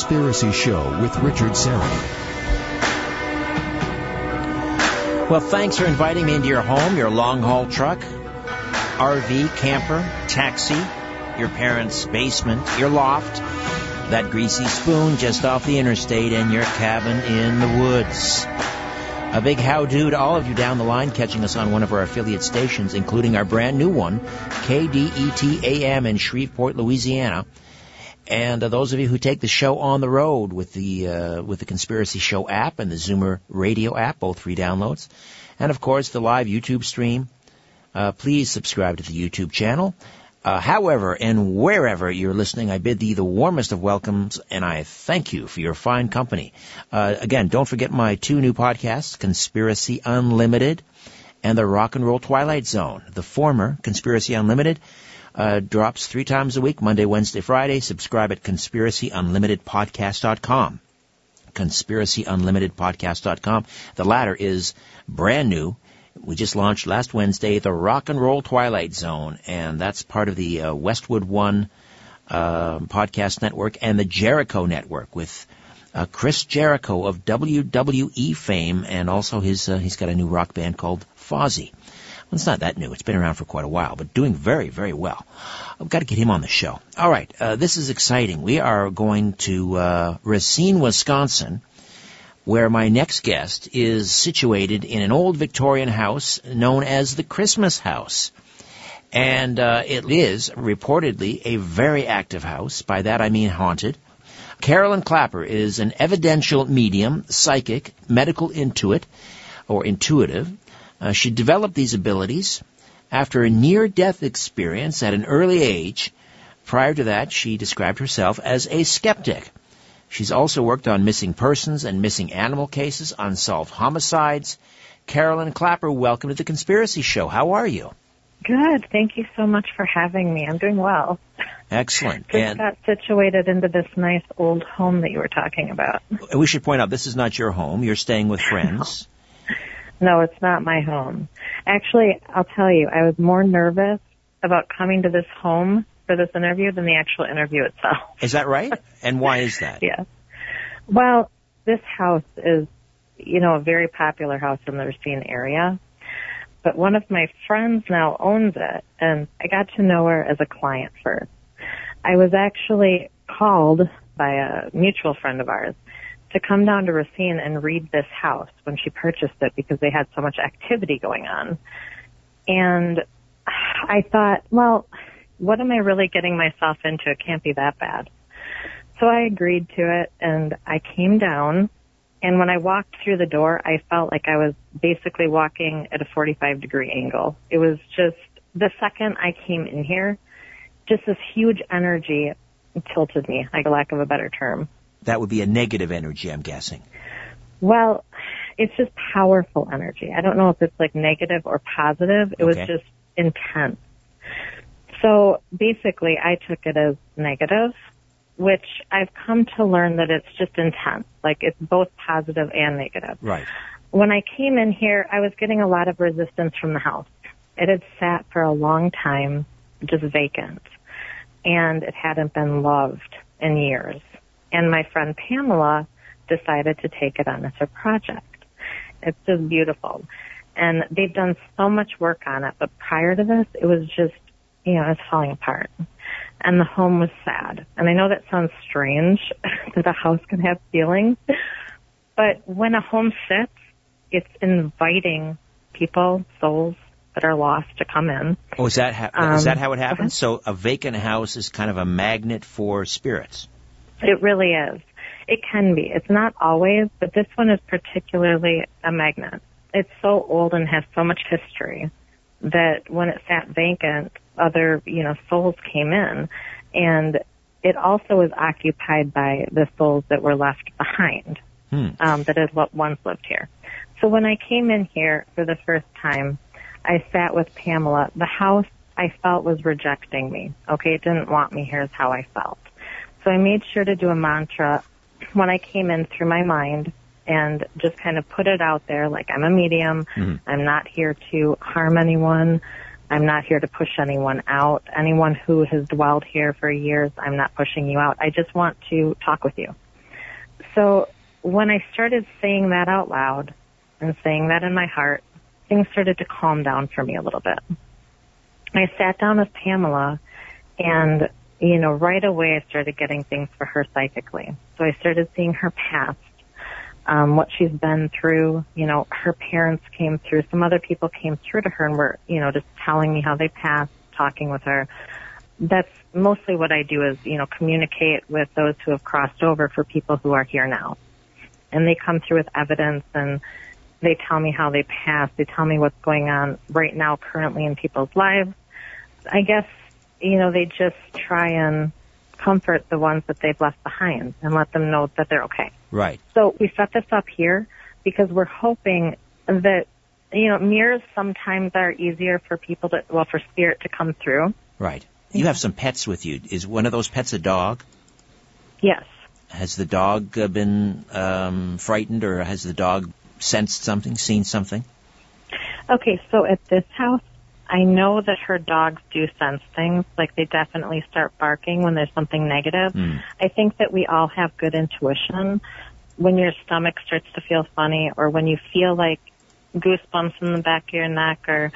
Conspiracy Show with Richard Syrett. Well, thanks for inviting me into your home, your long haul truck, RV, camper, taxi, your parents' basement, your loft, that greasy spoon just off the interstate, and your cabin in the woods. A big how do to all of you down the line catching us on one of our affiliate stations, including our brand new one, KDET AM in Shreveport, Louisiana. And uh, those of you who take the show on the road with the uh, with the Conspiracy Show app and the Zoomer Radio app, both free downloads, and of course the live YouTube stream. Uh, please subscribe to the YouTube channel uh, however and wherever you're listening, I bid thee the warmest of welcomes, and I thank you for your fine company. Uh, again, don't forget my two new podcasts, Conspiracy Unlimited and The Rock and Roll Twilight Zone. The former, Conspiracy Unlimited, uh, drops three times a week, Monday, Wednesday, Friday. Subscribe at conspiracyunlimitedpodcast.com. Conspiracyunlimitedpodcast.com. The latter is brand new we just launched last Wednesday the Rock and Roll Twilight Zone, and that's part of the uh, Westwood One uh, podcast network and the Jericho Network with uh, Chris Jericho of WWE fame, and also his uh, he's got a new rock band called Fozzy. It's not that new; it's been around for quite a while, but doing very, very well. I've got to get him on the show. All right, uh, this is exciting. We are going to uh, Racine, Wisconsin where my next guest is situated in an old Victorian house known as the Christmas House. And uh, it is reportedly a very active house. By that I mean haunted. Carolyn Clapper is an evidential medium, psychic, medical intuit, or intuitive. Uh, she developed these abilities after a near-death experience at an early age. Prior to that, she described herself as a skeptic. She's also worked on missing persons and missing animal cases, unsolved homicides. Carolyn Clapper, welcome to the Conspiracy Show. How are you? Good. Thank you so much for having me. I'm doing well. Excellent. Just and got situated into this nice old home that you were talking about. We should point out this is not your home. You're staying with friends. No, it's not my home. Actually, I'll tell you, I was more nervous about coming to this home for this interview than the actual interview itself. Is that right? and why is that? yeah. Well, this house is, you know, a very popular house in the Racine area. But one of my friends now owns it, and I got to know her as a client first. I was actually called by a mutual friend of ours to come down to Racine and read this house when she purchased it because they had so much activity going on. And I thought, well, what am I really getting myself into? It can't be that bad. So I agreed to it and I came down and when I walked through the door, I felt like I was basically walking at a 45 degree angle. It was just the second I came in here, just this huge energy tilted me, like a lack of a better term. That would be a negative energy, I'm guessing. Well, it's just powerful energy. I don't know if it's like negative or positive. It okay. was just intense. So basically, I took it as negative, which I've come to learn that it's just intense. Like it's both positive and negative. Right. When I came in here, I was getting a lot of resistance from the house. It had sat for a long time, just vacant, and it hadn't been loved in years. And my friend Pamela decided to take it on as a project. It's just beautiful. And they've done so much work on it, but prior to this, it was just you know, it's falling apart. And the home was sad. And I know that sounds strange that a house can have feelings, but when a home sits, it's inviting people, souls that are lost to come in. Oh, is that ha- um, is that how it happens? So a vacant house is kind of a magnet for spirits. It really is. It can be. It's not always, but this one is particularly a magnet. It's so old and has so much history that when it sat vacant, other, you know, souls came in. And it also was occupied by the souls that were left behind, hmm. um, that had once lived here. So when I came in here for the first time, I sat with Pamela. The house I felt was rejecting me. Okay, it didn't want me here is how I felt. So I made sure to do a mantra when I came in through my mind and just kind of put it out there like I'm a medium. Mm-hmm. I'm not here to harm anyone. I'm not here to push anyone out. Anyone who has dwelled here for years, I'm not pushing you out. I just want to talk with you. So when I started saying that out loud and saying that in my heart, things started to calm down for me a little bit. I sat down with Pamela and, you know, right away I started getting things for her psychically. So I started seeing her past, um, what she's been through. You know, her parents came through, some other people came through to her and were, you know, just telling me how they passed, talking with her. That's mostly what I do is, you know, communicate with those who have crossed over for people who are here now. And they come through with evidence and they tell me how they passed. They tell me what's going on right now currently in people's lives. I guess, you know, they just try and comfort the ones that they've left behind and let them know that they're okay. Right. So we set this up here because we're hoping that, you know, mirrors sometimes are easier for people to, well, for spirit to come through. Right. You have some pets with you. Is one of those pets a dog? Yes. Has the dog uh, been um, frightened, or has the dog sensed something, seen something? Okay, so at this house, I know that her dogs do sense things. Like they definitely start barking when there's something negative. Mm. I think that we all have good intuition. When your stomach starts to feel funny, or when you feel like goosebumps in the back of your neck, or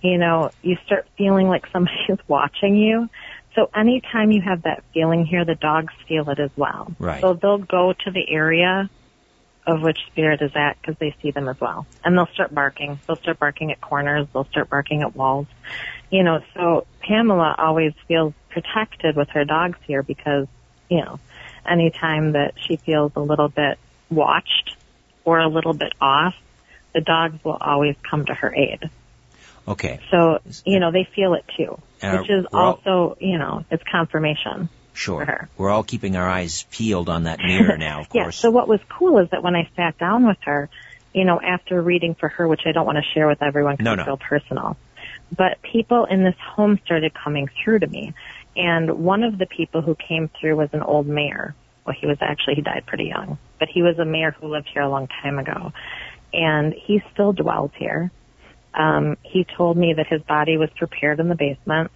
you know, you start feeling like somebody is watching you. So anytime you have that feeling here, the dogs feel it as well. Right. So they'll go to the area of which spirit is at because they see them as well. And they'll start barking. They'll start barking at corners. They'll start barking at walls. You know, so Pamela always feels protected with her dogs here because, you know, anytime that she feels a little bit watched or a little bit off, the dogs will always come to her aid. Okay. So, you know, they feel it too, And which is we're also, you know, it's confirmation. Sure. her. We're all keeping our eyes peeled on that mirror now, of Yeah. course. So what was cool is that when I sat down with her, you know, after reading for her, which I don't want to share with everyone because No, it's no. real personal, but people in this home started coming through to me. And one of the people who came through was an old mayor. Well, he was actually, he died pretty young, but he was a mayor who lived here a long time ago. And he still dwells here. Um, he told me that his body was prepared in the basement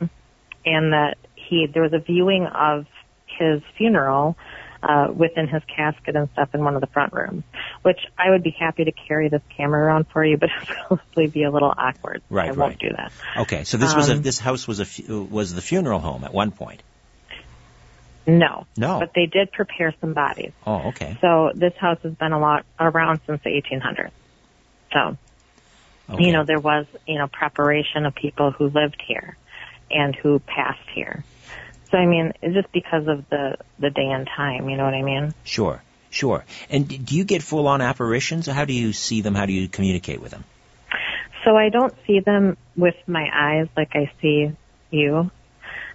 and that he, there was a viewing of his funeral uh, within his casket and stuff in one of the front rooms, which I would be happy to carry this camera around for you, but it'd probably be a little awkward. Right, I won't do that. Okay, so this was a, Um, this house was a was the funeral home at one point. No. No. But they did prepare some bodies. Oh, okay. So this house has been a lot around since the 1800s. So, okay. you know, there was, you know, preparation of people who lived here and who passed here. So I mean, it's just because of the the day and time, you know what I mean? Sure, sure. And do you get full on apparitions? How do you see them? How do you communicate with them? So I don't see them with my eyes like I see you.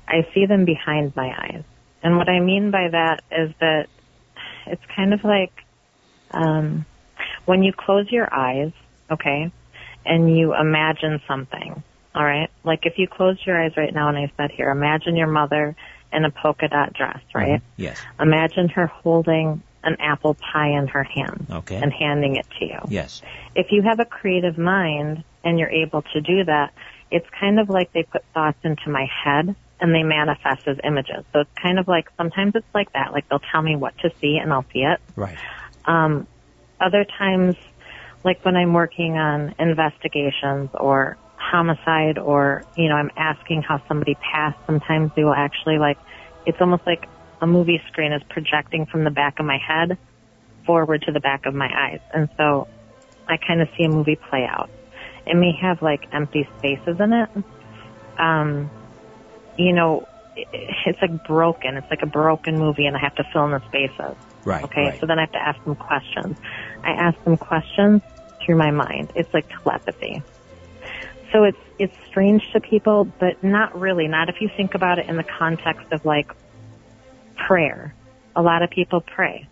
I see them behind my eyes. And what I mean by that is that it's kind of like um, when you close your eyes, okay, and you imagine something, all right? Like if you closed your eyes right now and I said here, imagine your mother in a polka dot dress, right? Yes. Imagine her holding an apple pie in her hand Okay. and handing it to you yes. if you have a creative mind and you're able to do that, it's kind of like they put thoughts into my head and they manifest as images. So it's kind of like sometimes it's like that, like they'll tell me what to see and I'll see it. Right. Um, other times, like when I'm working on investigations or homicide or, you know, I'm asking how somebody passed, sometimes they will actually like, it's almost like a movie screen is projecting from the back of my head forward to the back of my eyes. And so I kind of see a movie play out. It may have like empty spaces in it. Um, you know, it's like broken. It's like a broken movie and I have to fill in the spaces. Right. Okay, Right. so then I have to ask them questions. I ask them questions through my mind. It's like telepathy. So it's it's strange to people, but not really. Not if you think about it in the context of like prayer. A lot of people pray.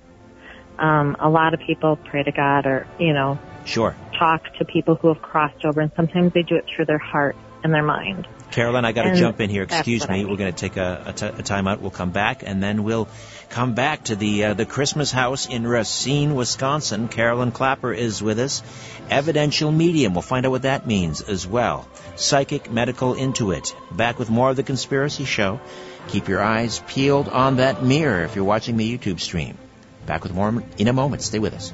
Um, a lot of people pray to God, or you know, Sure. talk to people who have crossed over, and sometimes they do it through their heart and their mind. Carolyn, I got to jump in here. Excuse me. I We're going to take a, a, t- a time out. We'll come back, and then we'll come back to the uh, the Christmas house in Racine, Wisconsin. Carolyn Clapper is with us. Evidential medium. We'll find out what that means as well. Psychic, medical, intuit. Back with more of the Conspiracy Show. Keep your eyes peeled on that mirror if you're watching the YouTube stream. Back with more in a moment. Stay with us.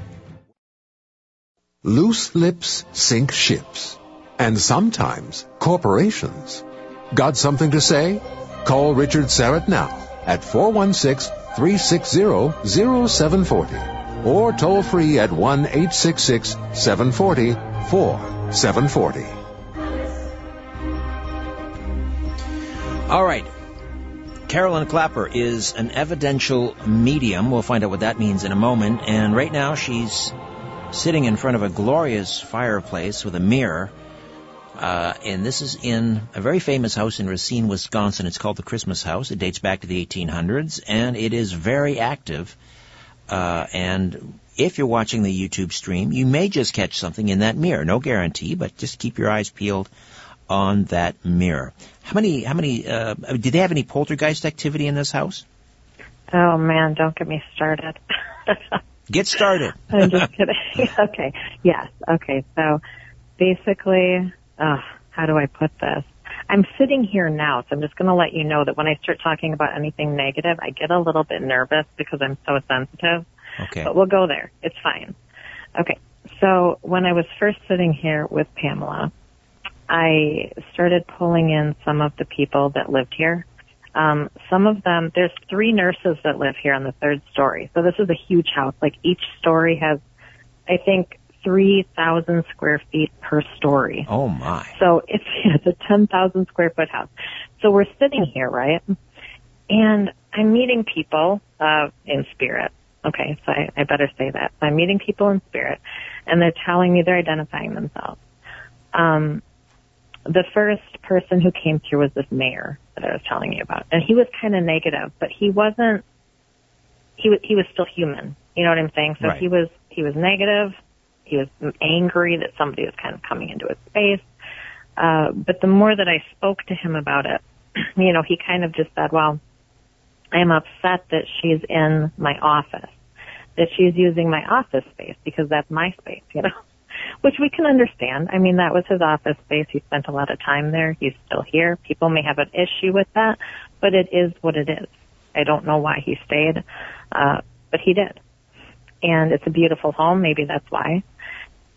Loose lips sink ships. And sometimes corporations. Got something to say? Call Richard Syrett now at 416-360-0740 or toll free at 1-866-740-4740. All right. Carolyn Clapper is an evidential medium. We'll find out what that means in a moment. And right now she's sitting in front of a glorious fireplace with a mirror. Uh, and this is in a very famous house in Racine, Wisconsin. It's called the Christmas House. It dates back to the 1800s, and it is very active. Uh, and if you're watching the YouTube stream, you may just catch something in that mirror. No guarantee, but just keep your eyes peeled on that mirror. How many? How many? Uh, did they have any poltergeist activity in this house? Oh man, don't get me started. Get started. I'm just kidding. okay. Yes. Okay. So basically, uh, how do I put this? I'm sitting here now, so I'm just going to let you know that when I start talking about anything negative, I get a little bit nervous because I'm so sensitive. Okay. But we'll go there. It's fine. Okay. So when I was first sitting here with Pamela, I started pulling in some of the people that lived here. Um, some of them, there's three nurses that live here on the third story. So this is a huge house. Like each story has, I think, 3,000 square feet per story. Oh my. So it's, it's a 10,000 square foot house. So we're sitting here, right? And I'm meeting people, uh, in spirit. Okay, so I, I better say that. So I'm meeting people in spirit and they're telling me they're identifying themselves. Um, the first person who came through was this mayor that I was telling you about. And he was kind of negative, but he wasn't, he was, he was still human. You know what I'm saying? So Right. he was, he was negative. He was angry that somebody was kind of coming into his space. Uh, but the more that I spoke to him about it, you know, he kind of just said, well, I'm upset that she's in my office, that she's using my office space because that's my space, you know, which we can understand. I mean, that was his office space. He spent a lot of time there. He's still here. People may have an issue with that, but it is what it is. I don't know why he stayed, uh, but he did. And it's a beautiful home. Maybe that's why.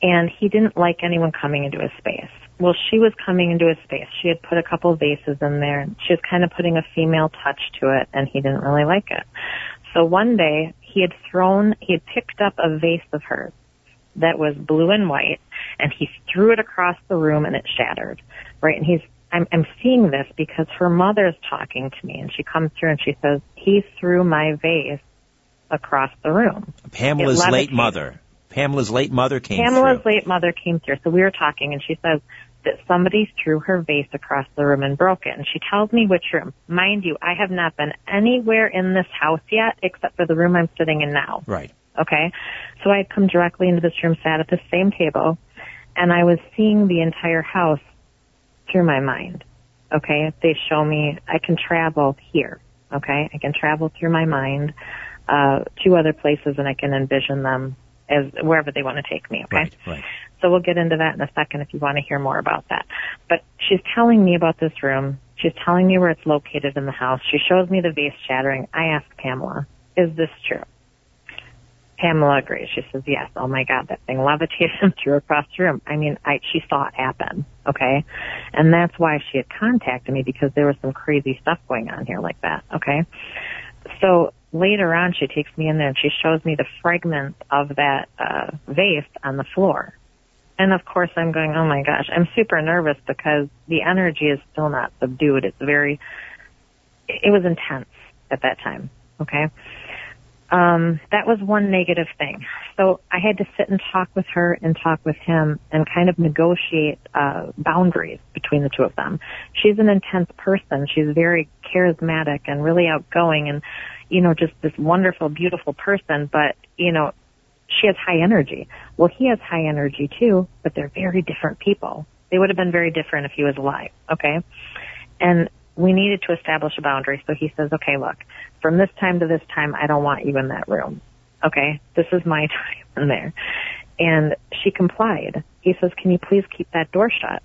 And he didn't like anyone coming into his space. Well, she was coming into his space. She had put a couple vases in there and she was kind of putting a female touch to it and he didn't really like it. So one day he had thrown, he had picked up a vase of hers that was blue and white and he threw it across the room and it shattered. Right? And he's, I'm, I'm seeing this because her mother's talking to me and she comes through and she says, he threw my vase across the room. Pamela's late mother. Pamela's late mother came Pamela's through. late mother came through, so we were talking, and she says that somebody threw her vase across the room and broke it. And she tells me which room. Mind you, I have not been anywhere in this house yet, except for the room I'm sitting in now. Right. Okay, so I had come directly into this room, sat at the same table, and I was seeing the entire house through my mind. Okay, they show me I can travel here. Okay, I can travel through my mind uh, to other places, and I can envision them as wherever they want to take me. Okay. Right. Right. So we'll get into that in a second if you want to hear more about that. But she's telling me about this room. She's telling me where it's located in the house. She shows me the vase shattering. I ask Pamela, is this true? Pamela agrees. She says, yes. Oh my God, that thing levitated and threw across the room. I mean, I, she saw it happen. Okay. And that's why she had contacted me because there was some crazy stuff going on here like that. Okay. So later on, she takes me in there and she shows me the fragments of that, uh, vase on the floor. And of course I'm going, oh my gosh, I'm super nervous because the energy is still not subdued. It's very, it was intense at that time. Okay. Um, that was one negative thing. So I had to sit and talk with her and talk with him and kind of negotiate, uh, boundaries between the two of them. She's an intense person. She's very charismatic and really outgoing and, you know, just this wonderful, beautiful person, but, you know, she has high energy. Well, he has high energy too, but they're very different people. They would have been very different if he was alive, okay? And we needed to establish a boundary. So he says, okay, look, from this time to this time, I don't want you in that room. Okay. This is my time in there. And she complied. He says, can you please keep that door shut?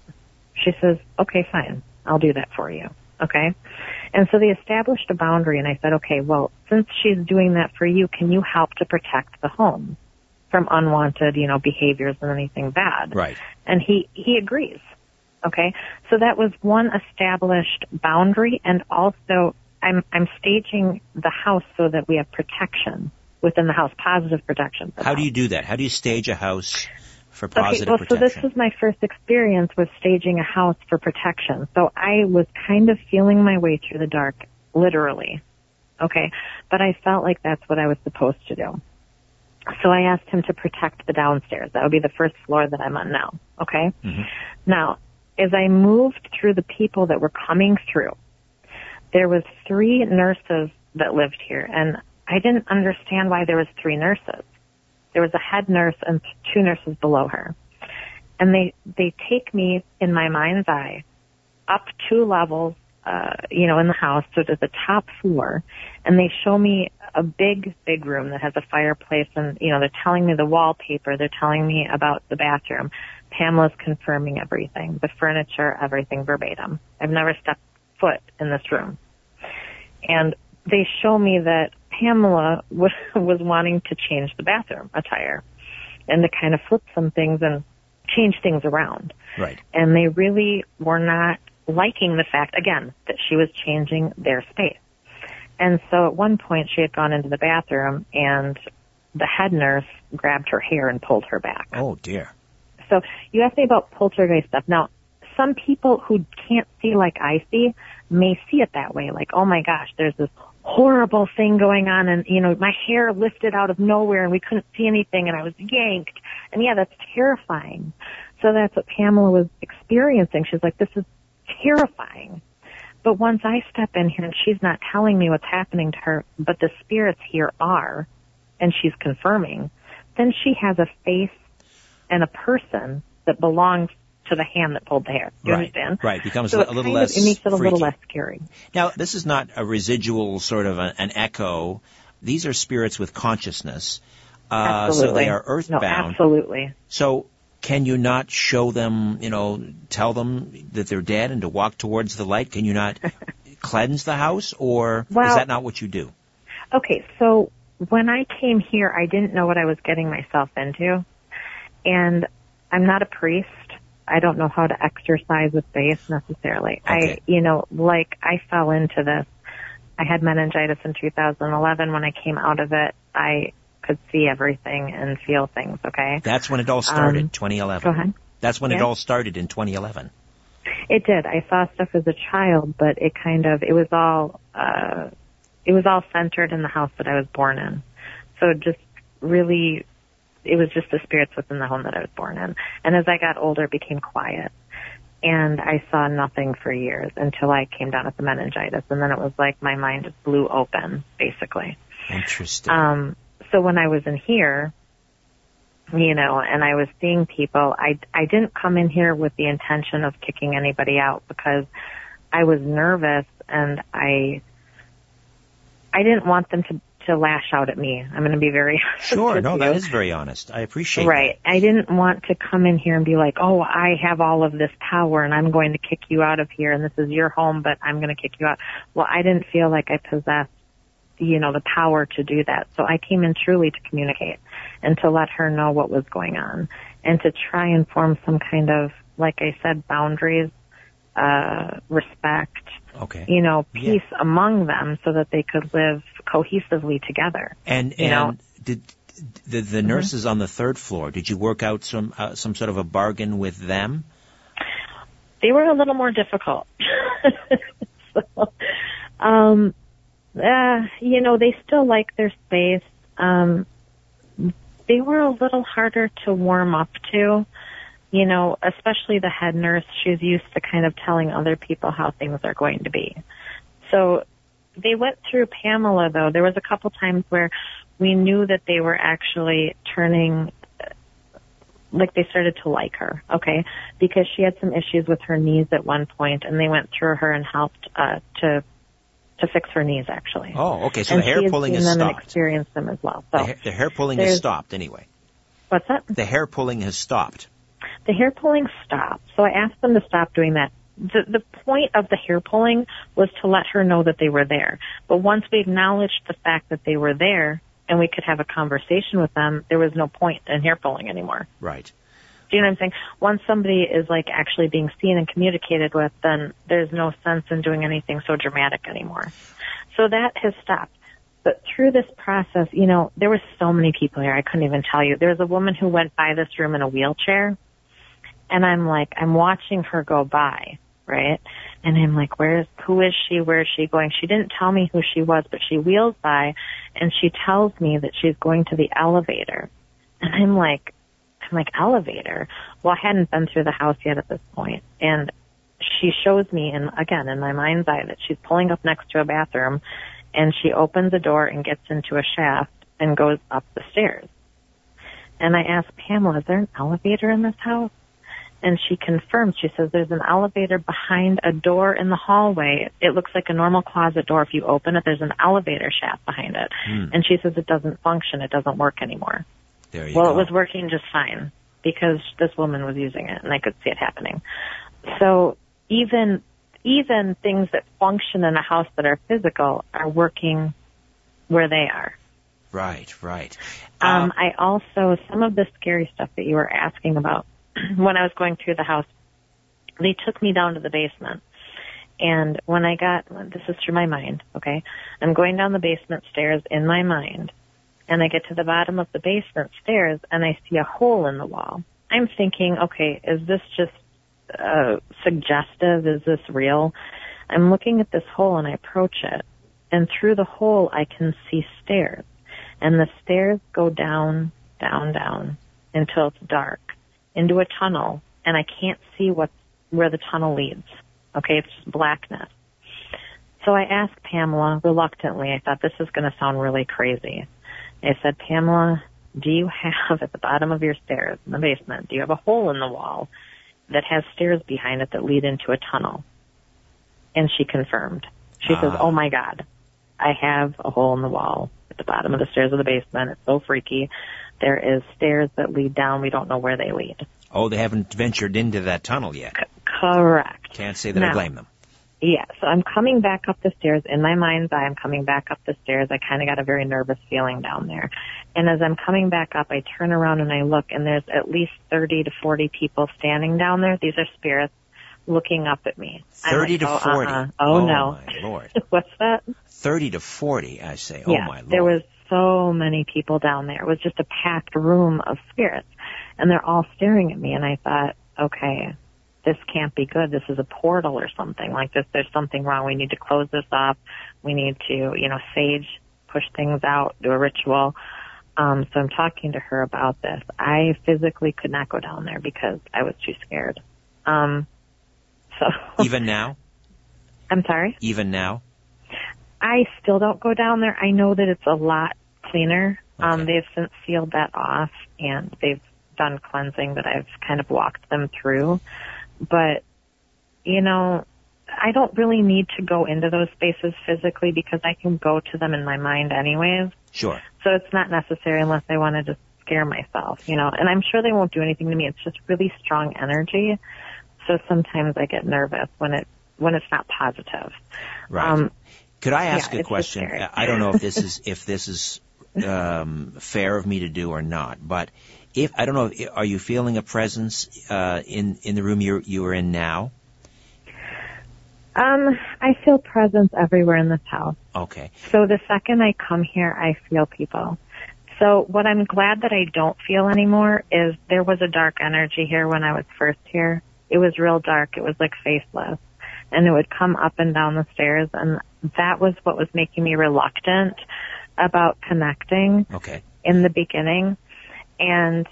She says, okay, fine. I'll do that for you. Okay. And so they established a boundary and I said, okay, well, since she's doing that for you, can you help to protect the home from unwanted, you know, behaviors and anything bad? Right. And he, he agrees. Okay. So that was one established boundary and also I'm, I'm staging the house so that we have protection within the house, positive protection. How do you do that? How do you stage a house for positive okay, well, protection? so this was my first experience with staging a house for protection. So I was kind of feeling my way through the dark, literally. Okay. But I felt like that's what I was supposed to do. So I asked him to protect the downstairs. That would be the first floor that I'm on now. Okay. Mhm. Now, as I moved through the people that were coming through, there was three nurses that lived here and I didn't understand why there was three nurses. There was a head nurse and two nurses below her. And they, they take me in my mind's eye up two levels, uh, you know, in the house, so to the top floor, and they show me a big, big room that has a fireplace and, you know, they're telling me the wallpaper, they're telling me about the bathroom. Pamela's confirming everything, the furniture, everything verbatim. I've never stepped foot in this room. And they show me that Pamela was, was wanting to change the bathroom attire and to kind of flip some things and change things around. Right. And they really were not liking the fact, again, that she was changing their space. And so at one point she had gone into the bathroom and the head nurse grabbed her hair and pulled her back. Oh dear. So you asked me about poltergeist stuff. Now, some people who can't see like I see may see it that way. Like, oh my gosh, there's this horrible thing going on and, you know, my hair lifted out of nowhere and we couldn't see anything and I was yanked. And yeah, that's terrifying. So that's what Pamela was experiencing. She's like, this is terrifying. But once I step in here and she's not telling me what's happening to her, but the spirits here are, and she's confirming, then she has a face and a person that belongs to the hand that pulled the hair. Do you right. understand? Right. Becomes So a it little less of, it makes it a little less scary. Now, this is not a residual sort of a, an echo. These are spirits with consciousness. Uh, so they are earthbound. No, earthbound. absolutely. So can you not show them, you know, tell them that they're dead and to walk towards the light? Can you not cleanse the house or is that not what you do? Okay, so when I came here, I didn't know what I was getting myself into. And I'm not a priest. I don't know how to exercise with faith necessarily. Okay. I, you know, like I fell into this. I had meningitis in 2011. When I came out of it, I could see everything and feel things, okay? That's when it all started, Um, 2011. Go ahead. That's when it all started in 2011. It did. I saw stuff as a child, but it kind of, it was all, uh, it was all centered in the house that I was born in. So just really, it was just the spirits within the home that I was born in. And as I got older, it became quiet. And I saw nothing for years until I came down with the meningitis. And then it was like my mind just blew open, basically. Interesting. Um, so when I was in here, you know, and I was seeing people, I, I didn't come in here with the intention of kicking anybody out because I was nervous and I, I didn't want them to, to lash out at me. I'm going to be very sure. No, you. that is very honest. I appreciate Right. I didn't want to come in here and be like, oh, I have all of this power and I'm going to kick you out of here and this is your home, but I'm going to kick you out. Well, I didn't feel like I possessed, you know, the power to do that. So I came in truly to communicate and to let her know what was going on and to try and form some kind of, like I said, boundaries, uh, respect. Okay. you know, Yeah. peace among them so that they could live cohesively together. And you know- did the the nurses on the third floor? Did you work out some uh, some sort of a bargain with them? they were a little more difficult. so, um, uh, you know, they still like their space. Um, they were a little harder to warm up to, you know, especially the head nurse. She's used to kind of telling other people how things are going to be. So they went through Pamela though. There was a couple times where we knew that they were actually turning like they started to like her, okay, because she had some issues with her knees at one point, and they went through her and helped uh, to to fix her knees actually. Oh, okay. So and the hair pulling has has seen and stopped. experienced them as well. The So hair, the hair pulling has stopped anyway. what's that? The hair pulling has stopped. the hair pulling stopped. So I asked them to stop doing that. The, the point of the hair pulling was to let her know that they were there. But once we acknowledged the fact that they were there and we could have a conversation with them, there was no point in hair pulling anymore. Right. Do you know what I'm saying? Once somebody is like actually being seen and communicated with, then there's no sense in doing anything so dramatic anymore. So that has stopped. But through this process, you know, there were so many people here, I couldn't even tell you. There was a woman who went by this room in a wheelchair, and I'm like, I'm watching her go by, right? And I'm like, where's, who is she? Where is she going? She didn't tell me who she was, but she wheels by, and she tells me that she's going to the elevator. And I'm like, I'm like, elevator? Well, I hadn't been through the house yet at this point. And she shows me, and again, in my mind's eye, that she's pulling up next to a bathroom, and she opens a door and gets into a shaft and goes up the stairs. And I asked Pamela, is there an elevator in this house? And she confirms, she says there's an elevator behind a door in the hallway. It looks like a normal closet door. If you open it, there's an elevator shaft behind it. Hmm. And she says it doesn't function. It doesn't work anymore. There you Well, go. it was working just fine because this woman was using it and I could see it happening. So even, even things that function in a house that are physical are working where they are. Right, right. Um, Uh, I also, some of the scary stuff that you were asking about when I was going through the house, they took me down to the basement. And when I got, this is through my mind, okay? I'm going down the basement stairs in my mind. And I get to the bottom of the basement stairs and I see a hole in the wall. I'm thinking, okay, is this just uh, suggestive? Is this real? I'm looking at this hole and I approach it. And through the hole I can see stairs. And the stairs go down, down, down until it's dark into a tunnel and I can't see what, where the tunnel leads. Okay, it's just blackness. So I asked Pamela reluctantly, I thought this is going to sound really crazy. I said, Pamela, do you have at the bottom of your stairs in the basement, do you have a hole in the wall that has stairs behind it that lead into a tunnel? And she confirmed. She says, Ah. oh my God, I have a hole in the wall at the bottom of the stairs of the basement. It's so freaky. There is stairs that lead down. We don't know where they lead. oh, they haven't ventured into that tunnel yet. Correct. Can't say that I blame them. Yeah, so I'm coming back up the stairs. In my mind's eye, I'm coming back up the stairs. I kind of got a very nervous feeling down there. And as I'm coming back up, I turn around and I look, and there's at least 30 to 40 people standing down there. These are spirits looking up at me. 30 like, to oh, 40. Uh-uh. Oh, oh no. my lord. What's that? 30 to 40, I say. Oh yeah, my lord. there was so many people down there. It was just a packed room of spirits, and they're all staring at me. And I thought, okay, this can't be good. This is a portal or something like this. There's something wrong. We need to close this up. We need to, you know, sage, push things out, do a ritual. Um, so I'm talking to her about this. I physically could not go down there because I was too scared. Um, so Even now? I'm sorry. Even now? I still don't go down there. I know that it's a lot cleaner. Um, they've since sealed that off and they've done cleansing that I've kind of walked them through. But, you know, I don't really need to go into those spaces physically because I can go to them in my mind anyways. Sure. So it's not necessary unless I want to just scare myself, you know, and I'm sure they won't do anything to me. It's just really strong energy. So sometimes I get nervous when it, when it's not positive. Right. Um, Could I ask yeah, a question? I don't know if this is if this is um, fair of me to do or not, but if I don't know, are you feeling a presence uh, in in the room you you are in now? Um, I feel presence everywhere in this house. Okay. So the second I come here, I feel people. So what I'm glad that I don't feel anymore is there was a dark energy here when I was first here. It was real dark. It was like faceless. And it would come up and down the stairs and that was what was making me reluctant about connecting Okay. in the beginning. And,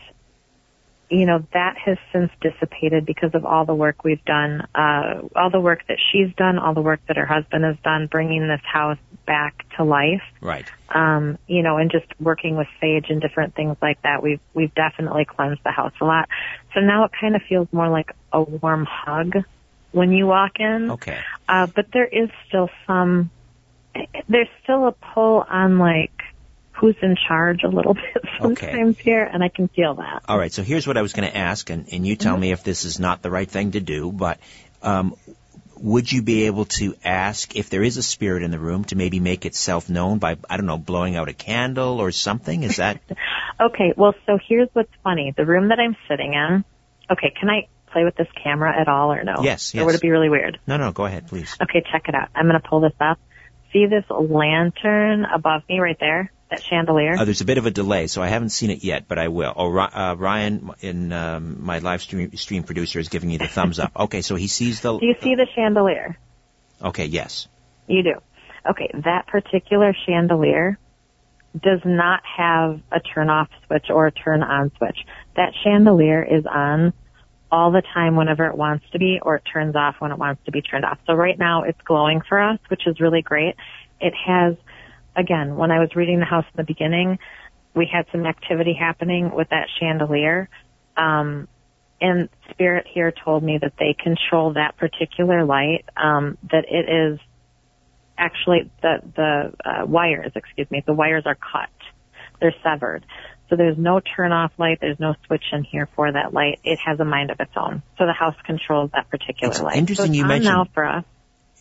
you know, that has since dissipated because of all the work we've done, uh, all the work that she's done, all the work that her husband has done, bringing this house back to life. Right. Um, you know, and just working with sage and different things like that, we've we've definitely cleansed the house a lot. So now it kind of feels more like a warm hug when you walk in. Okay. Uh, but there is still some, there's still a pull on like who's in charge a little bit sometimes here, and I can feel that. All right. So here's what I was going to ask, and, and you tell Mm-hmm. me if this is not the right thing to do, but um, would you be able to ask if there is a spirit in the room to maybe make itself known by, I don't know, blowing out a candle or something? Is that Okay, well, so here's what's funny. The room that I'm sitting in, okay, can I play with this camera at all or no? Yes, yes. Or would it be really weird? no, no? Go ahead, please. Okay, check it out. I'm going to pull this up. See this lantern above me right there? That chandelier? Uh, there's a bit of a delay, so I haven't seen it yet, but I will. Oh, uh, Ryan, in um, my live stream, stream producer, is giving you the thumbs up. Okay, so he sees the. Do you see the chandelier? Okay, yes. You do. Okay, that particular chandelier does not have a turn off switch or a turn on switch. That chandelier is on all the time whenever it wants to be or it turns off when it wants to be turned off. So right now it's glowing for us, which is really great. It has, again, when I was reading the house in the beginning, we had some activity happening with that chandelier. Um, and spirit here told me that they control that particular light, um, that it is actually the the uh, wires, excuse me, the wires are cut. They're severed. So there's no turn off light, there's no switch in here for that light. It has a mind of its own. So the house controls that particular It's light. interesting so you on mentioned- now for us.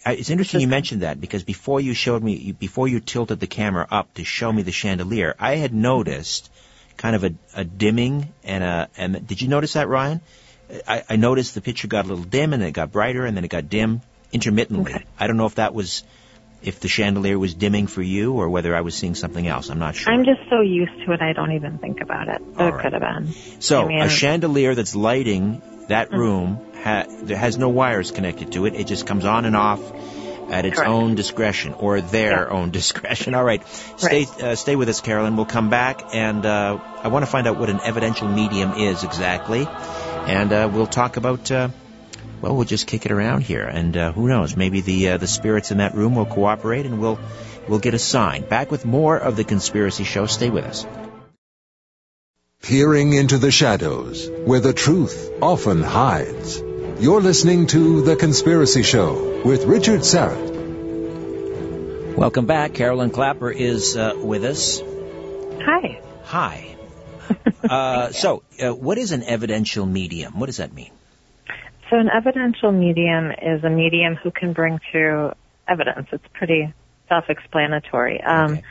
It's interesting you mentioned that because before you showed me, you- before you tilted the camera up to show me the chandelier, I had noticed kind of a, a dimming and a, and did you notice that, Ryan? I, I noticed the picture got a little dim and then it got brighter and then it got dim intermittently. Okay. I don't know if that was, if the chandelier was dimming for you or whether I was seeing something else. I'm not sure. I'm just so used to it, I don't even think about it. It right. could have been. So I mean- a chandelier that's lighting that room ha- has no wires connected to it. It just comes on and off at its Correct. own discretion or their own discretion. All right, stay uh, stay with us, Carolyn. We'll come back and uh, I want to find out what an evidential medium is exactly, and uh, we'll talk about. Uh, well, we'll just kick it around here, and uh, who knows? Maybe the uh, the spirits in that room will cooperate, and we'll we'll get a sign. Back with more of the Conspiracy Show. Stay with us. Peering into the shadows, where the truth often hides. You're listening to The Conspiracy Show with Richard Syrett. Welcome back. Carolyn Clapper is uh, with us. Hi. Hi. Uh, so, uh, what is an evidential medium? What does that mean? So an evidential medium is a medium who can bring through evidence. It's pretty self-explanatory. Um, Okay.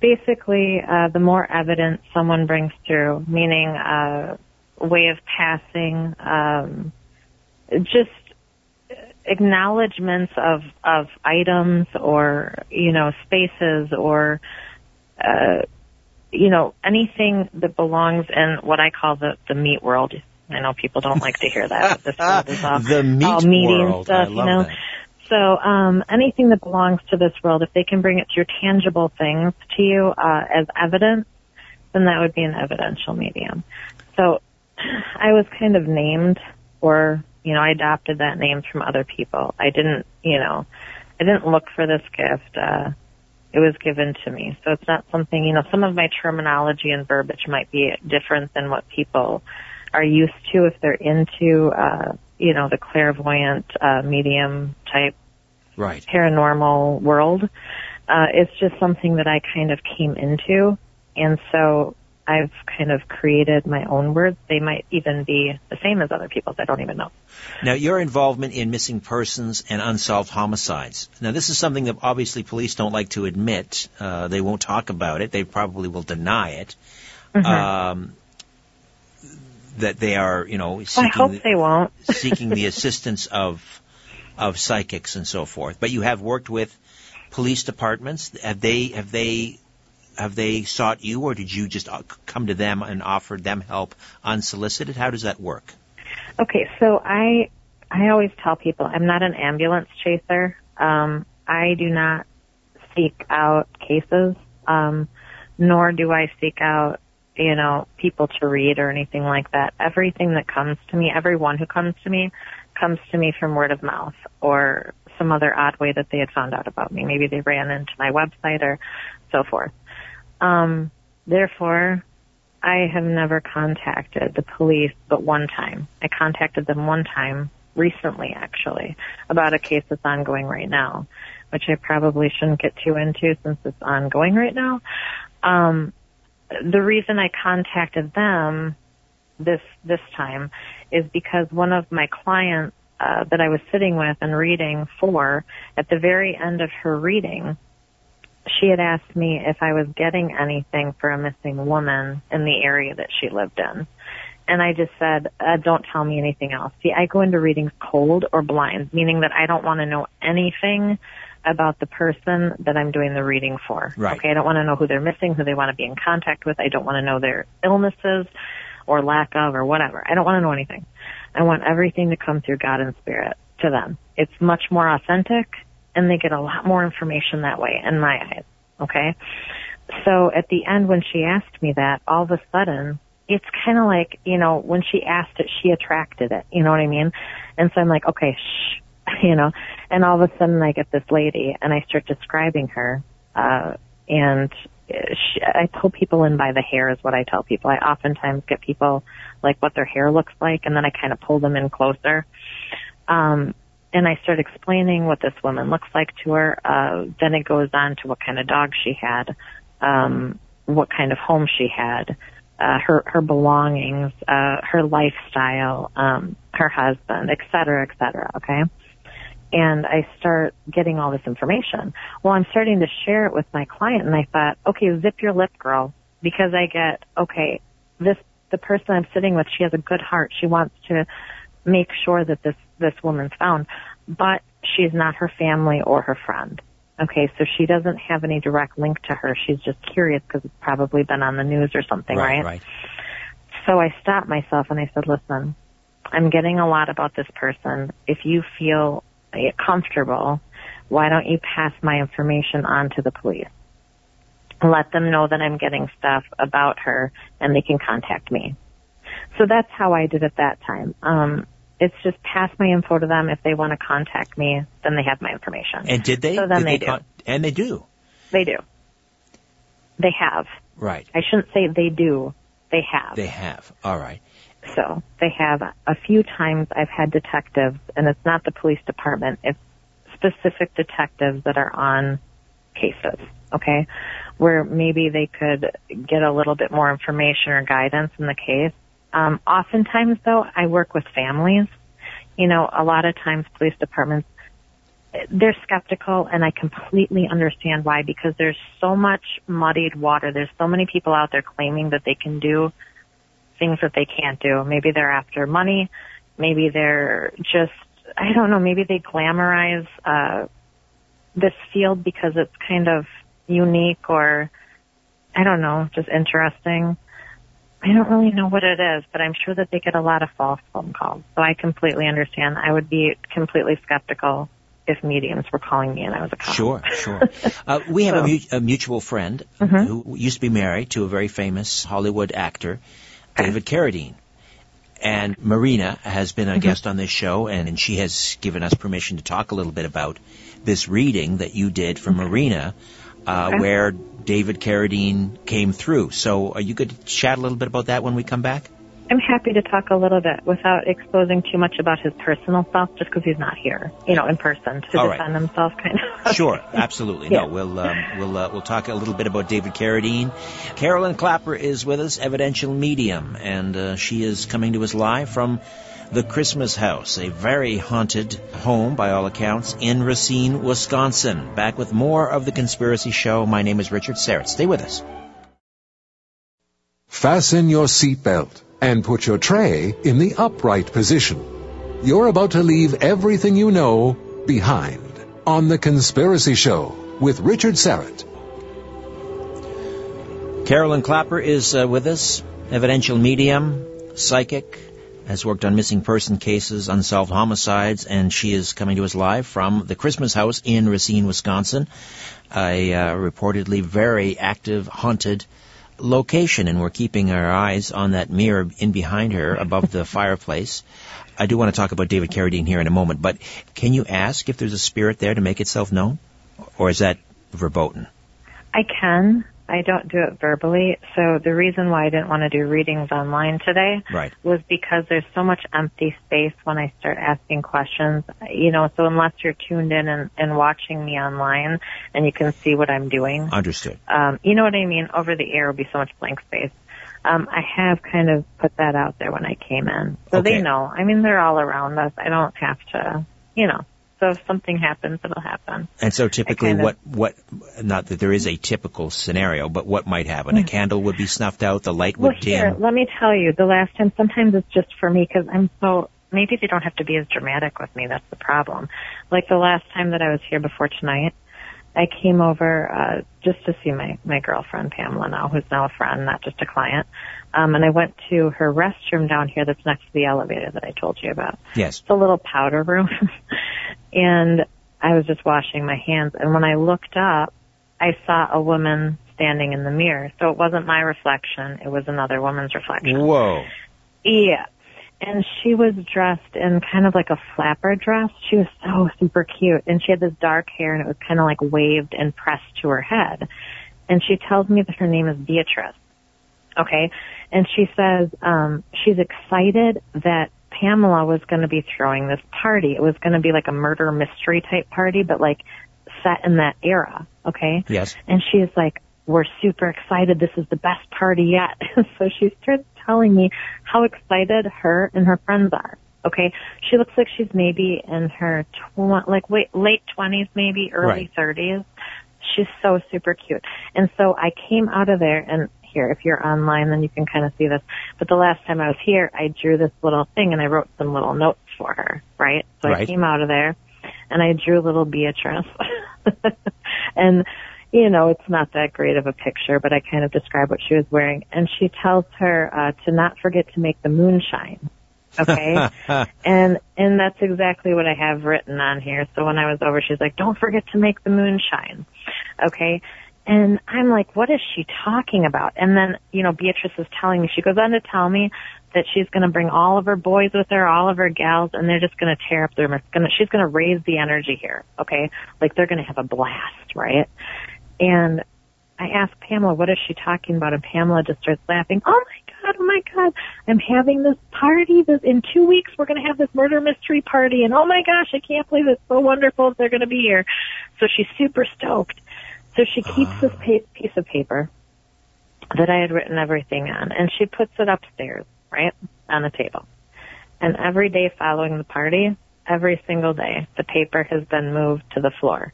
Basically, uh, the more evidence someone brings through, meaning uh, way of passing, um, just acknowledgments of of items or you know spaces or uh, you know anything that belongs in what I call the the meat world. I know people don't like to hear that. But this world is all, The meat all meaty world. stuff, I you know. that. So um, anything that belongs to this world, if they can bring it through tangible things to you uh, as evidence, then that would be an evidential medium. So I was kind of named, or you know, I adopted that name from other people. I didn't, you know, I didn't look for this gift. Uh, it was given to me. So it's not something, you know, some of my terminology and verbiage might be different than what people are used to if they're into, uh, you know, the clairvoyant, uh, medium type Right. paranormal world. Uh, it's just something that I kind of came into. And so I've kind of created my own words. They might even be the same as other people's. I don't even know. Now, your involvement in missing persons and unsolved homicides. Now, this is something that obviously police don't like to admit. Uh, they won't talk about it. They probably will deny it. Um, that they are, you know, I seeking hope the, they won't. seeking the assistance of of psychics and so forth. But you have worked with police departments. Have they have they have they sought you, or did you just uh, come to them and offer them help unsolicited? How does that work? Okay, so I I always tell people I'm not an ambulance chaser. Um, I do not seek out cases, um, nor do I seek out you know people to read or anything like that. Everything that comes to me, everyone who comes to me, comes to me from word of mouth or some other odd way that they had found out about me. Maybe they ran into my website or so forth. Um, therefore, I have never contacted the police but one time. I contacted them one time recently actually about a case that's ongoing right now, which I probably shouldn't get too into since it's ongoing right now. Um, the reason I contacted them this this time is because one of my clients uh, that I was sitting with and reading for, at the very end of her reading, she had asked me if I was getting anything for a missing woman in the area that she lived in. And I just said, uh, don't tell me anything else. See, I go into readings cold or blind, meaning that I don't want to know anything about the person that I'm doing the reading for. Right. Okay, I don't want to know who they're missing, who they want to be in contact with. I don't want to know their illnesses or lack of or whatever. I don't want to know anything. I want everything to come through God and Spirit to them. It's much more authentic and they get a lot more information that way in my eyes. Okay? So at the end when she asked me that, all of a sudden, it's kind of like, you know, when she asked it, she attracted it. You know what I mean? And so I'm like, okay, shh, you know, and all of a sudden I get this lady and I start describing her, uh, and I pull people in by the hair is what I tell people. I oftentimes get people like what their hair looks like and then I kind of pull them in closer. Um, and I start explaining what this woman looks like to her. Uh, then it goes on to what kind of dog she had, um, what kind of home she had, uh, her her belongings, uh, her lifestyle, um, her husband, et cetera, et cetera. Okay, and I start getting all this information. Well, I'm starting to share it with my client, and I thought, okay, zip your lip, girl, because I get okay. This the person I'm sitting with, she has a good heart. She wants to make sure that this this woman's found, but she's not her family or her friend. Okay, so she doesn't have any direct link to her. She's just curious because it's probably been on the news or something, right? right? Right. So I stopped myself and I said, listen, I'm getting a lot about this person. If you feel comfortable, why don't you pass my information on to the police? Let them know that I'm getting stuff about her and they can contact me. So that's how I did it that time. Um, it's just pass my info to them. If they want to contact me, then they have my information. And did they? So then Did they do. con- and they do. They do. They have. Right. I shouldn't say they do. They have. They have. All right. So they have a few times I've had detectives, and it's not the police department, it's specific detectives that are on cases, okay? Where maybe they could get a little bit more information or guidance in the case. Um, oftentimes though, I work with families. You know, a lot of times police departments, they're skeptical and I completely understand why because there's so much muddied water. There's so many people out there claiming that they can do things that they can't do. Maybe they're after money. Maybe they're just, I don't know, maybe they glamorize, uh, this field because it's kind of unique or, I don't know, just interesting. I don't really know what it is, but I'm sure that they get a lot of false phone calls. So I completely understand. I would be completely skeptical if mediums were calling me and I was a cop. Sure, sure. Uh, we have a, mu- a mutual friend Mhm. who used to be married to a very famous Hollywood actor, David Carradine. And Marina has been a Mm-hmm. guest on this show, and, and she has given us permission to talk a little bit about this reading that you did for Marina, uh, Okay. where David Carradine came through. So, are you going to chat a little bit about that when we come back? I'm happy to talk a little bit without exposing too much about his personal self just because he's not here, you know, in person to All right. defend himself kind of. Sure, absolutely. Yeah. No, we'll um, we'll uh, we'll talk a little bit about David Carradine. Carolyn Clapper is with us, evidential medium, and uh, she is coming to us live from the Christmas House, a very haunted home by all accounts in Racine, Wisconsin. Back with more of the Conspiracy Show. My name is Richard Syrett. Stay with us. Fasten your seatbelt and put your tray in the upright position. You're about to leave everything you know behind on The Conspiracy Show with Richard Syrett. Carolyn Clapper is uh, with us, evidential medium, psychic, has worked on missing person cases, unsolved homicides, and she is coming to us live from the Christmas house in Racine, Wisconsin, a uh, reportedly very active, haunted location, and we're keeping our eyes on that mirror in behind her above the fireplace. I do want to talk about David Carradine here in a moment, but can you ask if there's a spirit there to make itself known? Or is that verboten? I can. I don't do it verbally. So the reason why I didn't want to do readings online today Right. was because there's so much empty space when I start asking questions. You know, so unless you're tuned in and, and watching me online and you can see what I'm doing, Understood. um, you know what I mean? Over the air would be so much blank space. Um, I have kind of put that out there when I came in. So Okay. they know. I mean, they're all around us. I don't have to, you know. So if something happens, it'll happen. And so typically what, what, not that there is a typical scenario, but what might happen? A mm. candle would be snuffed out, the light would Well, here, let me tell you, the last time, sometimes it's just for me because I'm so, maybe they don't have to be as dramatic with me. That's the problem. Like the last time that I was here before tonight, I came over, uh, just to see my, my girlfriend Pamela now, who's now a friend, not just a client. Um, and I went to her restroom down here that's next to the elevator that I told you about. Yes. It's a little powder room. and I was just washing my hands. And when I looked up, I saw a woman standing in the mirror. So it wasn't my reflection. It was another woman's reflection. Whoa. Yeah. And she was dressed in kind of like a flapper dress. She was so super cute. And she had this dark hair and it was kind of like waved and pressed to her head. And she tells me that her name is Beatrice. Okay. And she says, um, she's excited that Pamela was going to be throwing this party. It was going to be like a murder mystery type party, but like set in that era. Okay. Yes. And she's like, we're super excited. This is the best party yet. so she starts telling me how excited her and her friends are. Okay. She looks like she's maybe in her tw- like wait, late twenties, maybe early Right. thirties. She's so super cute. And so I came out of there and here, if you're online, then you can kind of see this. But the last time I was here, I drew this little thing and I wrote some little notes for her, right? So I came out of there and I drew little Beatrice. and, you know, it's not that great of a picture, but I kind of describe what she was wearing. And she tells her, uh, to not forget to make the moon shine. Okay. and, and that's exactly what I have written on here. So when I was over, she's like, don't forget to make the moon shine. Okay. And I'm like, what is she talking about? And then, you know, Beatrice is telling me, she goes on to tell me that she's going to bring all of her boys with her, all of her gals, and they're just going to tear up their, gonna, she's going to raise the energy here. Okay. Like they're going to have a blast, right? And I asked Pamela, what is she talking about? And Pamela just starts laughing. Oh my God, oh my God, I'm having this party. This, in two weeks, we're going to have this murder mystery party. And oh my gosh, I can't believe it's so wonderful they're going to be here. So she's super stoked. So she keeps this ah. pa- piece of paper that I had written everything on and she puts it upstairs, right, on the table. And every day following the party, every single day, the paper has been moved to the floor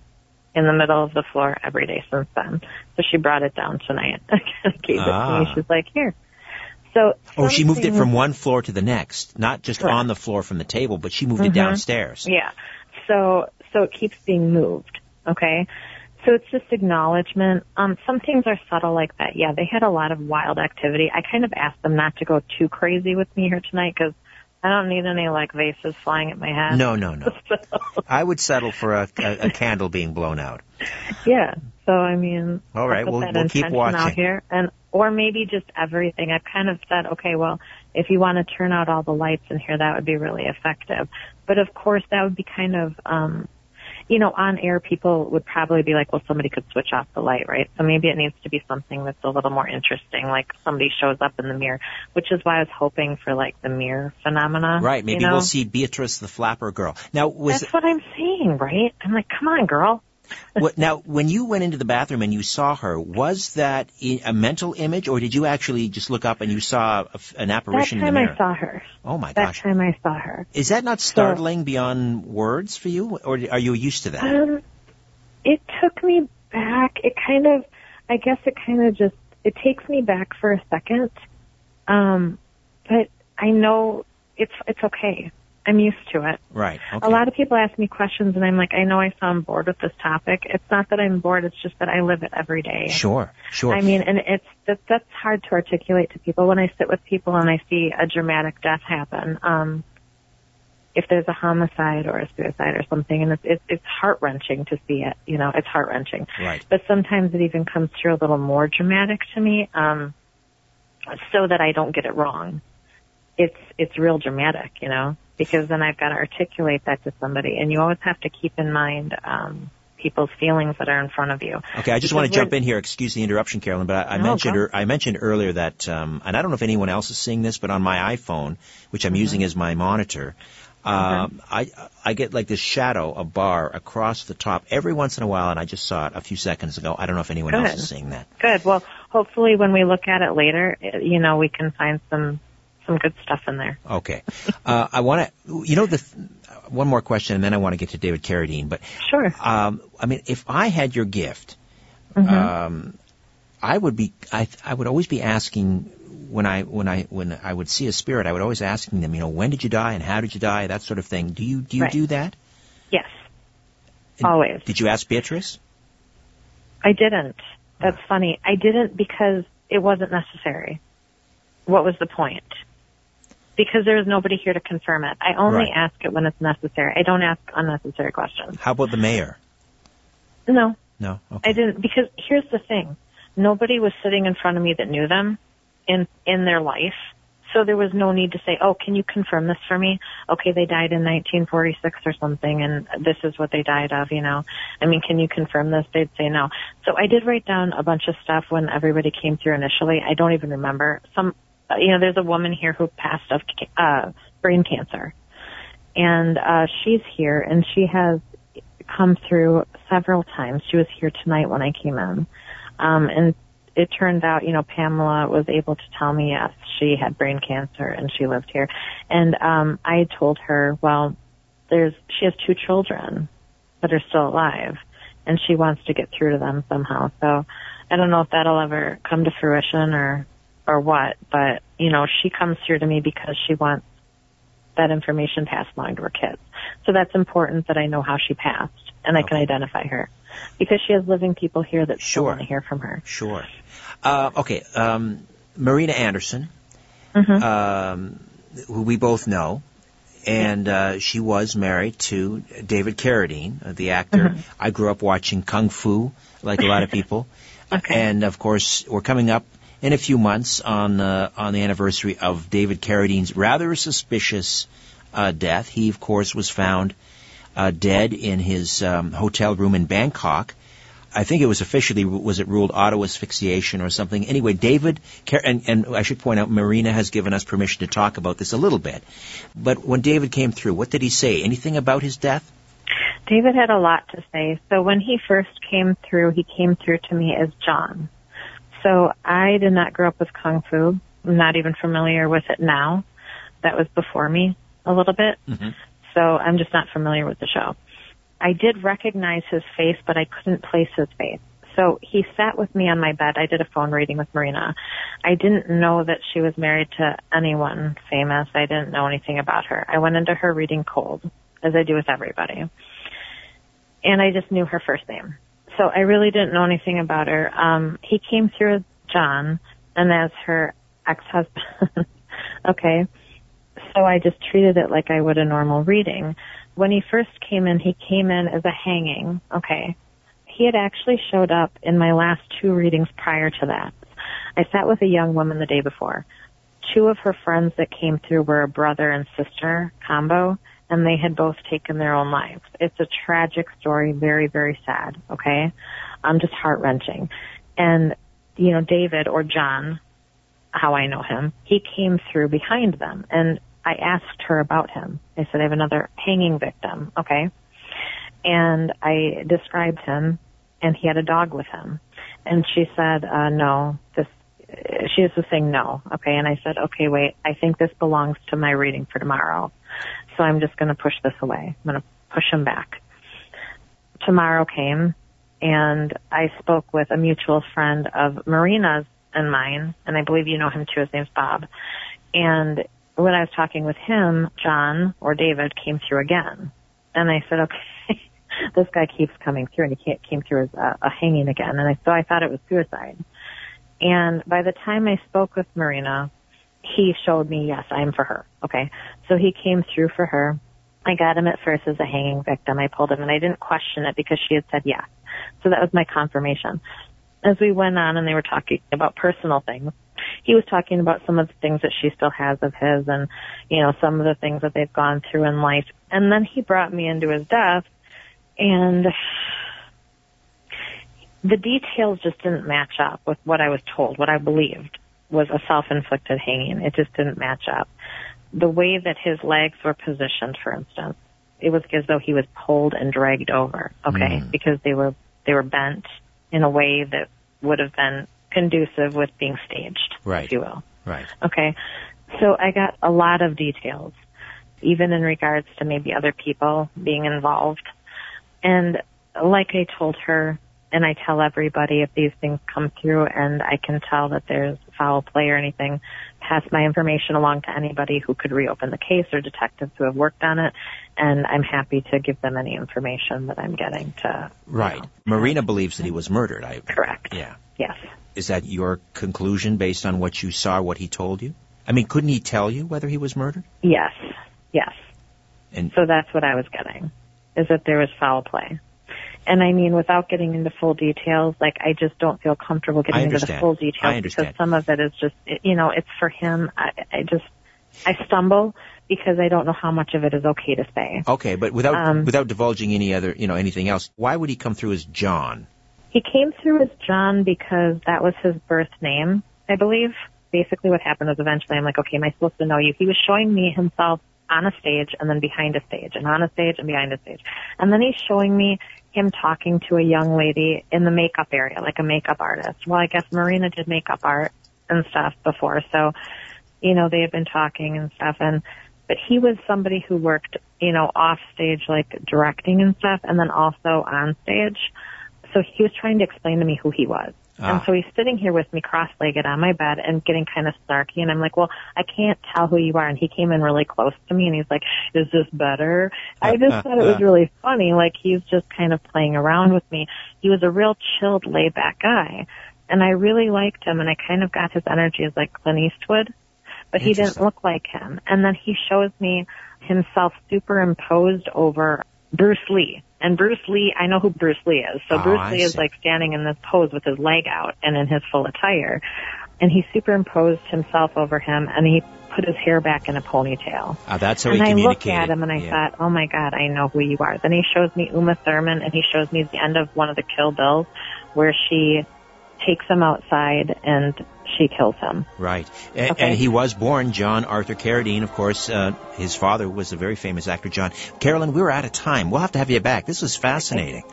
in the middle of the floor every day since then. So she brought it down tonight and gave it to Ah. me. She's like, here. So Oh, she moved it from one floor to the next, not just Correct. on the floor from the table, but she moved it Mhm. downstairs. Yeah. So so it keeps being moved. Okay. So it's just acknowledgement. Um, some things are subtle like that. Yeah, they had a lot of wild activity. I kind of asked them not to go too crazy with me here tonight because I don't need any like vases flying at my head. No, no, no. So, I would settle for a, a, a candle being blown out. yeah. So I mean, All right, we'll- we'll keep intention out watching. here, and or maybe just everything. I've kind of said, okay, well, if you want to turn out all the lights in here, that would be really effective. But of course, that would be kind of, um, you know, on air. People would probably be like, well, somebody could switch off the light, right? So maybe it needs to be something that's a little more interesting, like somebody shows up in the mirror, which is why I was hoping for like the mirror phenomena. Right, maybe you know? we'll see Beatrice the Flapper Girl. Now, was That's what I'm saying, right? I'm like, come on, girl. What, now when you went into the bathroom and you saw her, was that a mental image, or did you actually just look up and you saw a f an That apparition in time? I saw her. oh my gosh! That gosh, time I saw her. is that not startling beyond words for you, or are you used to that? Um, it took me back. It kind of, I guess it kind of just, it takes me back for a second. Um, but I know it's, it's okay. I'm used to it. Right. Okay. A lot of people ask me questions and I'm like, I know I sound bored with this topic. It's not that I'm bored, it's just that I live it every day. Sure. Sure. I mean, and it's that, that's hard to articulate to people. When I sit with people and I see a dramatic death happen, um, if there's a homicide or a suicide or something, and it's it's, it's heart wrenching to see it. You know, it's heart wrenching. Right. But sometimes it even comes through a little more dramatic to me, um, so that I don't get it wrong. It's it's real dramatic, you know, because then I've got to articulate that to somebody, and you always have to keep in mind. Um, people's feelings that are in front of you. Okay, I just want to jump in here. Excuse the interruption, Carolyn, but I, I No, mentioned er, I mentioned earlier that, um, and I don't know if anyone else is seeing this, but on my iPhone, which I'm Mm-hmm. using as my monitor, um, I I get like this shadow, a bar across the top every once in a while, and I just saw it a few seconds ago. I don't know if anyone else is seeing that. Good. Well, hopefully when we look at it later, eh, you know, we can find some some good stuff in there. Okay, uh, I want to, you know, the one more question, and then I want to get to David Carradine, but Sure. um, I mean, if I had your gift, Mm-hmm. um, I would be, I, I would always be asking when I, when I, when I would see a spirit, I would always asking them, you know, when did you die and how did you die, that sort of thing. Do you, do you Right. do that? Yes. And Always. Did you ask Beatrice? I didn't. That's funny. I didn't because it wasn't necessary. What was the point? Because there was nobody here to confirm it. I only Right. ask it when it's necessary. I don't ask unnecessary questions. How about the mayor? No, No. Okay. I didn't because here's the thing. Nobody was sitting in front of me that knew them in in their life. So there was no need to say, "Oh, can you confirm this for me?" Okay, they died in 1946 or something and this is what they died of, you know. I mean, can you confirm this? They'd say no. So I did write down a bunch of stuff when everybody came through initially. I don't even remember. Some you know, there's a woman here who passed of uh brain cancer. And uh she's here and she has come through several times. She was here tonight when I came in. Um, and it turned out, you know, Pamela was able to tell me, yes, she had brain cancer and she lived here. And, um, I told her, well, there's, she has two children that are still alive and she wants to get through to them somehow. So I don't know if that'll ever come to fruition or, or what, but, you know, she comes through to me because she wants that information passed along to her kids. So that's important that I know how she passed and I can identify her because she has living people here that still Sure. want to hear from her. Sure. Uh, okay. Um, Marina Anderson, Mhm. um, who we both know, and uh, she was married to David Carradine, uh, the actor. I grew up watching Kung Fu, like a lot of people, Okay. and of course, we're coming up in a few months on uh, on the anniversary of David Carradine's rather suspicious uh, death. He, of course, was found uh, dead in his um, hotel room in Bangkok. I think it was officially was it ruled auto asphyxiation or something. Anyway, David Car- and, and I should point out Marina has given us permission to talk about this a little bit. But when David came through, what did he say? Anything about his death? David had a lot to say. So when he first came through, he came through to me as John. So I did not grow up with Kung Fu. I'm not even familiar with it now. That was before me a little bit. Mm-hmm. So I'm just not familiar with the show. I did recognize his face, but I couldn't place his face. So he sat with me on my bed. I did a phone reading with Marina. I didn't know that she was married to anyone famous. I didn't know anything about her. I went into her reading cold, as I do with everybody. And I just knew her first name. So I really didn't know anything about her. Um, he came through as John and as her ex-husband. okay. So I just treated it like I would a normal reading. When he first came in, he came in as a hanging. Okay. He had actually showed up in my last two readings prior to that. I sat with a young woman the day before. Two of her friends that came through were a brother and sister combo, and they had both taken their own lives. It's a tragic story, very, very sad, okay? Um, just heart wrenching. And, you know, David or John, how I know him, he came through behind them and I asked her about him. I said, I have another hanging victim, okay? And I described him and he had a dog with him. And she said, uh, no, this, she was saying no, okay? And I said, okay, wait, I think this belongs to my reading for tomorrow. So I'm just going to push this away. I'm going to push him back. Tomorrow came and I spoke with a mutual friend of Marina's and mine, and I believe you know him too. His name's Bob. And when I was talking with him, John or David came through again. And I said, okay, this guy keeps coming through and he came through as a, a hanging again. And I, so I thought it was suicide. And by the time I spoke with Marina, he showed me, yes, I'm for her. Okay. So he came through for her I got him at first as a hanging victim. I pulled him and I didn't question it because she had said yes. So that was my confirmation. As we went on and they were talking about personal things, he was talking about some of the things that she still has of his and, you know, some of the things that they've gone through in life. And then he brought me into his death and the details just didn't match up with what I was told, what I believed was a self-inflicted hanging. It just didn't match up. The way that his legs were positioned, for instance, it was as though he was pulled and dragged over, okay, mm. because they were, they were bent in a way that would have been conducive with being staged, right. if you will. Right. Okay. So I got a lot of details, even in regards to maybe other people being involved. And like I told her, and I tell everybody if these things come through and I can tell that there's foul play or anything, pass my information along to anybody who could reopen the case or detectives who have worked on it. And I'm happy to give them any information that I'm getting to. Right. Know. Marina believes that he was murdered. I, Correct. Yeah. Yes. Is that your conclusion based on what you saw, what he told you? I mean, couldn't he tell you whether he was murdered? Yes. Yes. And so that's what I was getting, is that there was foul play. And I mean, without getting into full details, like I just don't feel comfortable getting into the full details because some of it is just, you know, it's for him. I, I just, I stumble because I don't know how much of it is okay to say. Okay, but without um, without divulging any other, you know, anything else, why would he come through as John? He came through as John because that was his birth name, I believe. Basically what happened was eventually I'm like, okay, am I supposed to know you? He was showing me himself on a stage and then behind a stage and on a stage and behind a stage. And then he's showing me him talking to a young lady in the makeup area, like a makeup artist. Well, I guess Marina did makeup art and stuff before. So, you know, they had been talking and stuff and, but he was somebody who worked, you know, off stage, like directing and stuff and then also on stage. So he was trying to explain to me who he was. Ah. And so he's sitting here with me cross-legged on my bed and getting kind of snarky and I'm like, well, I can't tell who you are. And he came in really close to me and he's like, is this better? I just thought it was really funny. Like he's just kind of playing around with me. He was a real chilled, laid back guy. And I really liked him and I kind of got his energy as like Clint Eastwood, but he didn't look like him. And then he shows me himself superimposed over Bruce Lee and Bruce Lee, I know who Bruce Lee is. So oh, Bruce Lee is like standing in this pose with his leg out and in his full attire. And he superimposed himself over him and he put his hair back in a ponytail. Oh, that's how and he I looked at him and I yeah. thought, oh my God, I know who you are. Then he shows me Uma Thurman and he shows me the end of one of the Kill Bills where she takes him outside and she kills him. Right. And, okay. and he was born John Arthur Carradine. Of course, uh, his father was a very famous actor, John. Carolyn, we are out of time. We'll have to have you back. This was fascinating.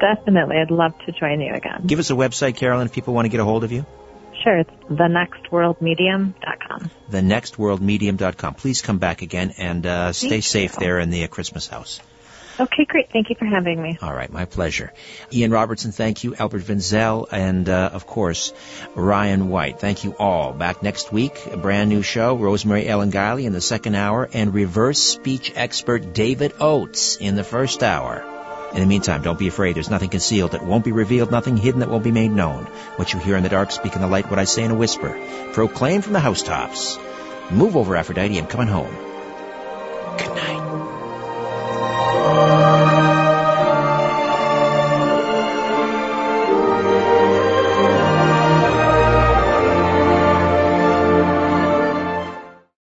Definitely. I'd love to join you again. Give us a website, Carolyn, if people want to get a hold of you. Sure. It's thenextworldmedium.com. Thenextworldmedium.com. Please come back again and uh, stay Thank safe you. there in the uh, Christmas house. Okay, great. Thank you for having me. All right, my pleasure. Ian Robertson, thank you. Albert Vinzel, and uh, of course, Ryan White. Thank you all. Back next week, a brand new show. Rosemary Ellen Guiley in the second hour, and reverse speech expert David Oates in the first hour. In the meantime, don't be afraid. There's nothing concealed that won't be revealed, nothing hidden that won't be made known. What you hear in the dark, speak in the light, what I say in a whisper. Proclaim from the housetops. Move over, Aphrodite. I'm coming home. Oh.